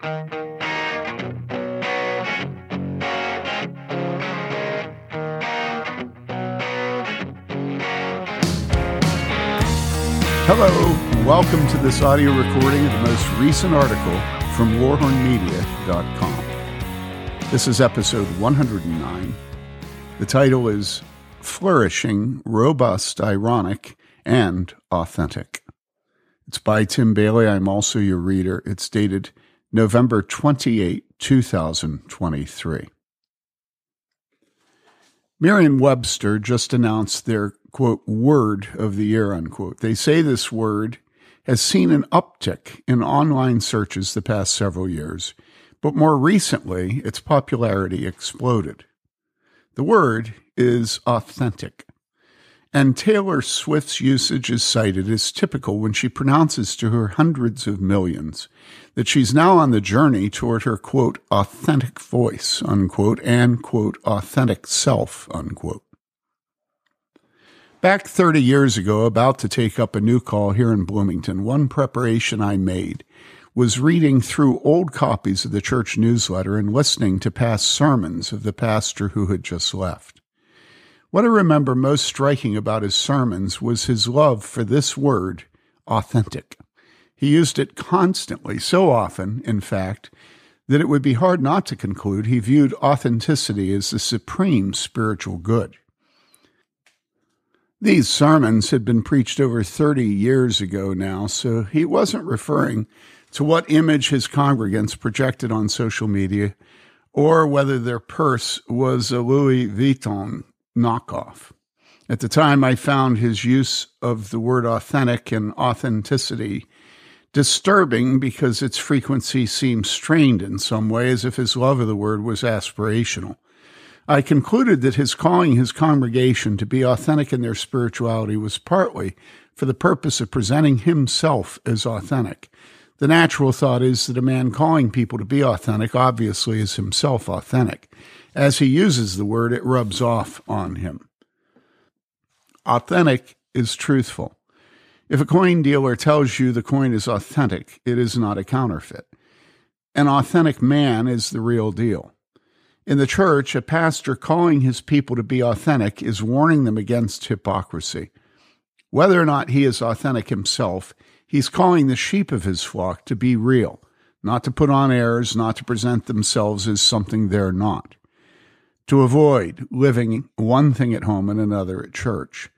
Hello, welcome to this audio recording of the most recent article from warhornmedia.com. This is episode 109. The title is Flourishing, Robust, Ironic, and Authentic. It's by Tim Bayly. I'm also your reader. It's dated November 28, 2023. Merriam Webster just announced their quote, word of the year, unquote. They say this word has seen an uptick in online searches the past several years, but more recently, its popularity exploded. The word is authentic. And Taylor Swift's usage is cited as typical when she pronounces to her hundreds of millions that she's now on the journey toward her quote, authentic voice, unquote, and quote, authentic self, unquote. Back 30 years ago, about to take up a new call here in Bloomington, one preparation I made was reading through old copies of the church newsletter and listening to past sermons of the pastor who had just left. What I remember most striking about his sermons was his love for this word, authentic. He used it constantly, so often, in fact, that it would be hard not to conclude he viewed authenticity as the supreme spiritual good. These sermons had been preached over 30 years ago now, so he wasn't referring to what image his congregants projected on social media or whether their purse was a Louis Vuitton knockoff. At the time, I found his use of the word authentic and authenticity disturbing because its frequency seemed strained in some way, as if his love of the word was aspirational. I concluded that his calling his congregation to be authentic in their spirituality was partly for the purpose of presenting himself as authentic. The natural thought is that a man calling people to be authentic obviously is himself authentic. As he uses the word, it rubs off on him. Authentic is truthful. If a coin dealer tells you the coin is authentic, it is not a counterfeit. An authentic man is the real deal. In the church, a pastor calling his people to be authentic is warning them against hypocrisy. Whether or not he is authentic himself, he's calling the sheep of his flock to be real, not to put on airs, not to present themselves as something they're not. To avoid living one thing at home and another at church.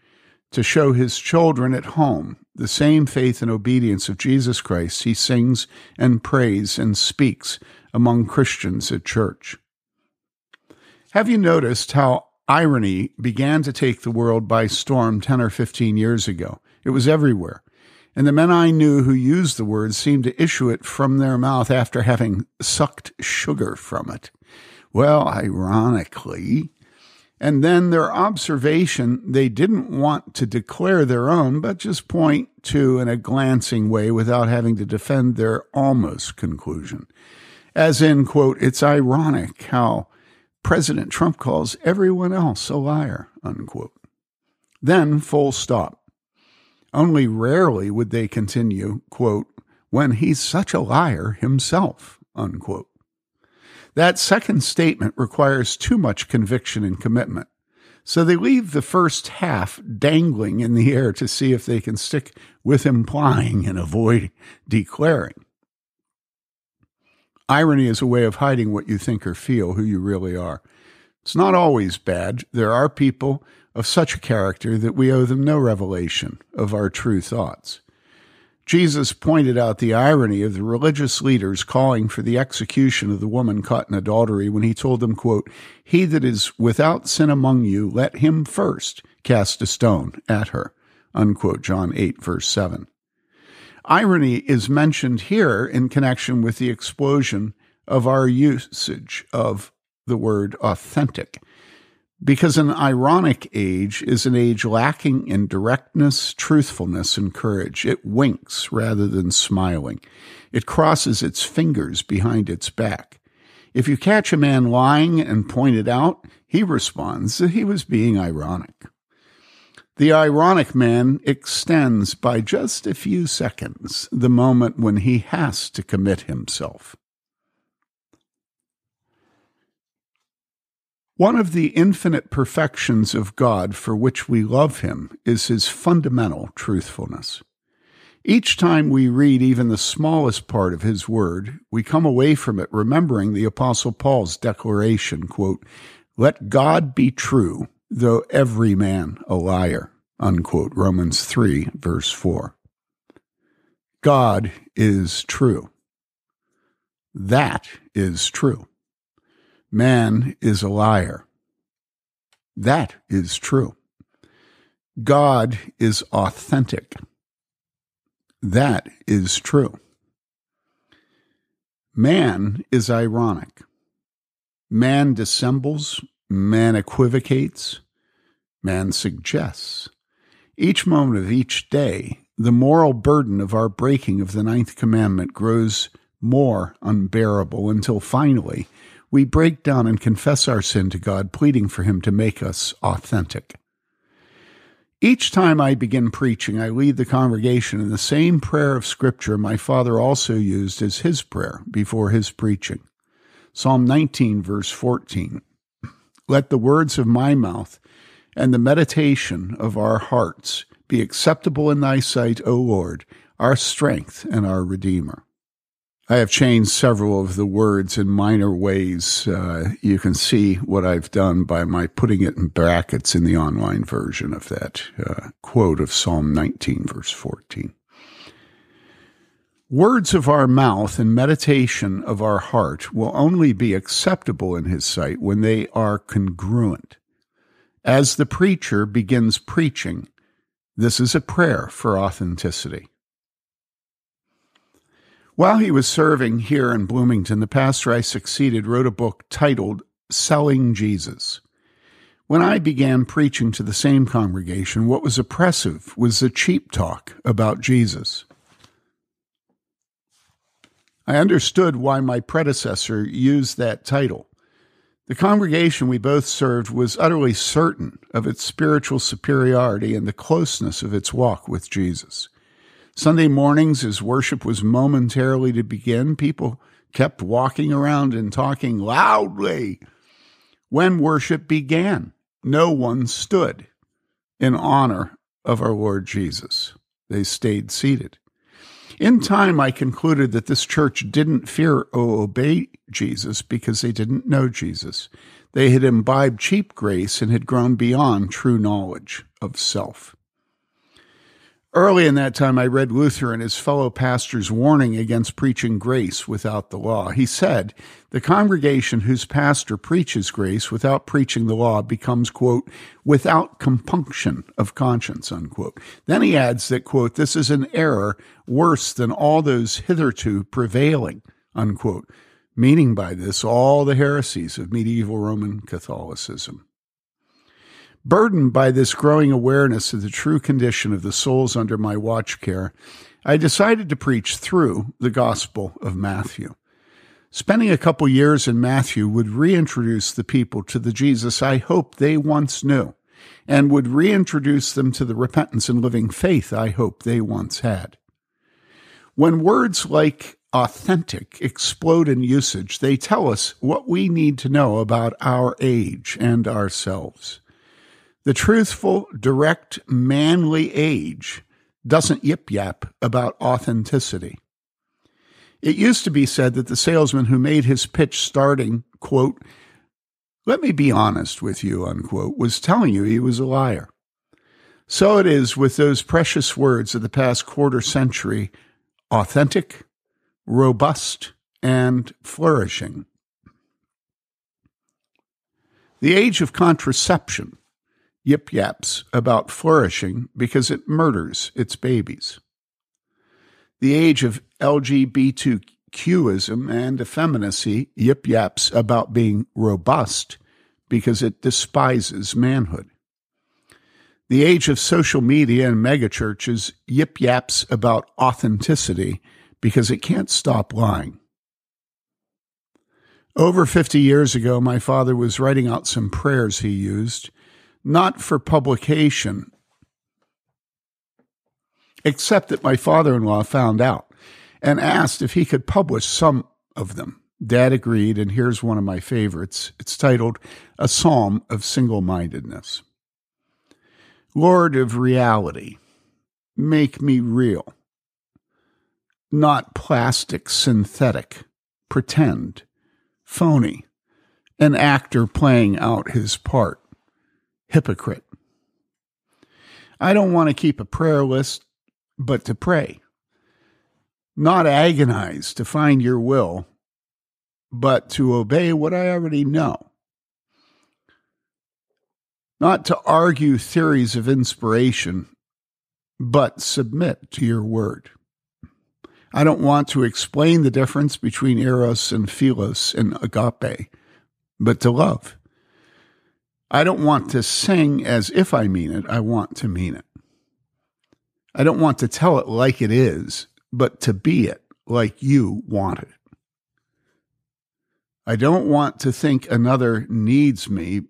To show his children at home the same faith and obedience of Jesus Christ he sings and prays and speaks among Christians at church. Have you noticed how irony began to take the world by storm 10 or 15 years ago? It was everywhere. And the men I knew who used the word seemed to issue it from their mouth after having sucked sugar from it. Well, ironically, and then their observation, they didn't want to declare their own, but just point to in a glancing way without having to defend their almost conclusion. As in, quote, it's ironic how President Trump calls everyone else a liar, unquote. Then, full stop. Only rarely would they continue, quote, when he's such a liar himself, unquote. That second statement requires too much conviction and commitment. So they leave the first half dangling in the air to see if they can stick with implying and avoid declaring. Irony is a way of hiding what you think or feel, who you really are. It's not always bad. There are people of such a character that we owe them no revelation of our true thoughts. Jesus pointed out the irony of the religious leaders calling for the execution of the woman caught in adultery when he told them, quote, He that is without sin among you, let him first cast a stone at her. Unquote, John 8, verse 7. Irony is mentioned here in connection with the explosion of our usage of the word authentic, because an ironic age is an age lacking in directness, truthfulness, and courage. It winks rather than smiling. It crosses its fingers behind its back. If you catch a man lying and point it out, he responds that he was being ironic. The ironic man extends by just a few seconds the moment when he has to commit himself. One of the infinite perfections of God for which we love Him is His fundamental truthfulness. Each time we read even the smallest part of His Word, we come away from it remembering the Apostle Paul's declaration, quote, Let God be true, though every man a liar, unquote, Romans 3, verse 4. God is true. That is true. Man is a liar. That is true. God is authentic. That is true. Man is ironic. Man dissembles, man equivocates, man suggests. Each moment of each day, the moral burden of our breaking of the ninth commandment grows more unbearable until finally we break down and confess our sin to God, pleading for Him to make us authentic. Each time I begin preaching, I lead the congregation in the same prayer of Scripture my father also used as his prayer before his preaching. Psalm 19, verse 14. Let the words of my mouth and the meditation of our hearts be acceptable in thy sight, O Lord, our strength and our Redeemer. I have changed several of the words in minor ways. Uh, you can see what I've done by my putting it in brackets in the online version of that uh, quote of Psalm 19, verse 14. Words of our mouth and meditation of our heart will only be acceptable in His sight when they are congruent. As the preacher begins preaching, this is a prayer for authenticity. While he was serving here in Bloomington, the pastor I succeeded wrote a book titled Selling Jesus. When I began preaching to the same congregation, what was oppressive was the cheap talk about Jesus. I understood why my predecessor used that title. The congregation we both served was utterly certain of its spiritual superiority and the closeness of its walk with Jesus. Sunday mornings, as worship was momentarily to begin, people kept walking around and talking loudly. When worship began, no one stood in honor of our Lord Jesus. They stayed seated. In time, I concluded that this church didn't fear or obey Jesus because they didn't know Jesus. They had imbibed cheap grace and had grown beyond true knowledge of self. Early in that time, I read Luther and his fellow pastors' warning against preaching grace without the law. He said, The congregation whose pastor preaches grace without preaching the law becomes, quote, without compunction of conscience, unquote. Then he adds that, quote, this is an error worse than all those hitherto prevailing, unquote, meaning by this all the heresies of medieval Roman Catholicism. Burdened by this growing awareness of the true condition of the souls under my watch care, I decided to preach through the Gospel of Matthew. Spending a couple years in Matthew would reintroduce the people to the Jesus I hoped they once knew, and would reintroduce them to the repentance and living faith I hoped they once had. When words like authentic explode in usage, they tell us what we need to know about our age and ourselves. The truthful, direct, manly age doesn't yip yap about authenticity. It used to be said that the salesman who made his pitch starting, quote, let me be honest with you, unquote, was telling you he was a liar. So it is with those precious words of the past quarter century authentic, robust, and flourishing. The age of contraception yip yaps about flourishing because it murders its babies. The age of LGBTQism and effeminacy yip yaps about being robust because it despises manhood. The age of social media and megachurches yip yaps about authenticity because it can't stop lying. Over 50 years ago, my father was writing out some prayers he used not for publication, except that my father in law found out and asked if he could publish some of them Dad agreed, and here's one of my favorites. It's titled A Psalm of Single Mindedness. Lord of reality, make me real, not plastic, synthetic, pretend, phony, an actor playing out his part, hypocrite. I don't want to keep a prayer list, but to pray, not agonize to find your will, but to obey what I already know not to argue theories of inspiration, but submit to your word. I don't want to explain the difference between eros and philos and agape, but to love. I don't want to sing as if I mean it. I want to mean it. I don't want to tell it like it is, but to be it like you want it. I don't want to think another needs me,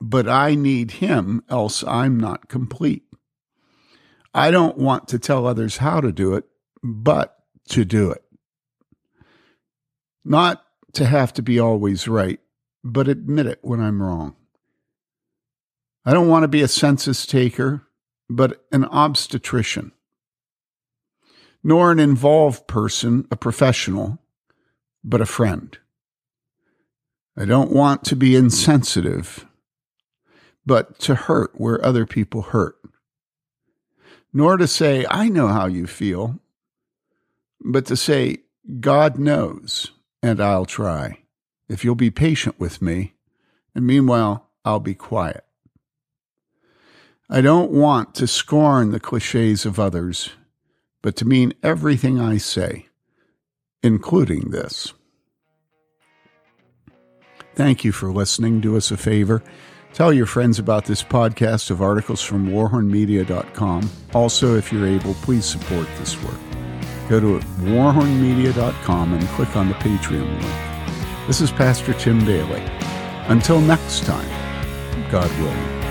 but I need him, else I'm not complete. I don't want to tell others how to do it, but to do it. Not to have to be always right, but admit it when I'm wrong. I don't want to be a census taker, but an obstetrician, nor an involved person, a professional, but a friend. I don't want to be insensitive, but to hurt where other people hurt. Nor to say, I know how you feel, but to say, God knows, and I'll try, if you'll be patient with me, and meanwhile, I'll be quiet. I don't want to scorn the cliches of others, but to mean everything I say, including this. Thank you for listening. Do us a favor Tell your friends about this podcast of articles from warhornmedia.com. Also, if you're able, please support this work. Go to warhornmedia.com and click on the Patreon link. This is Pastor Tim Bayly. Until next time, God willing.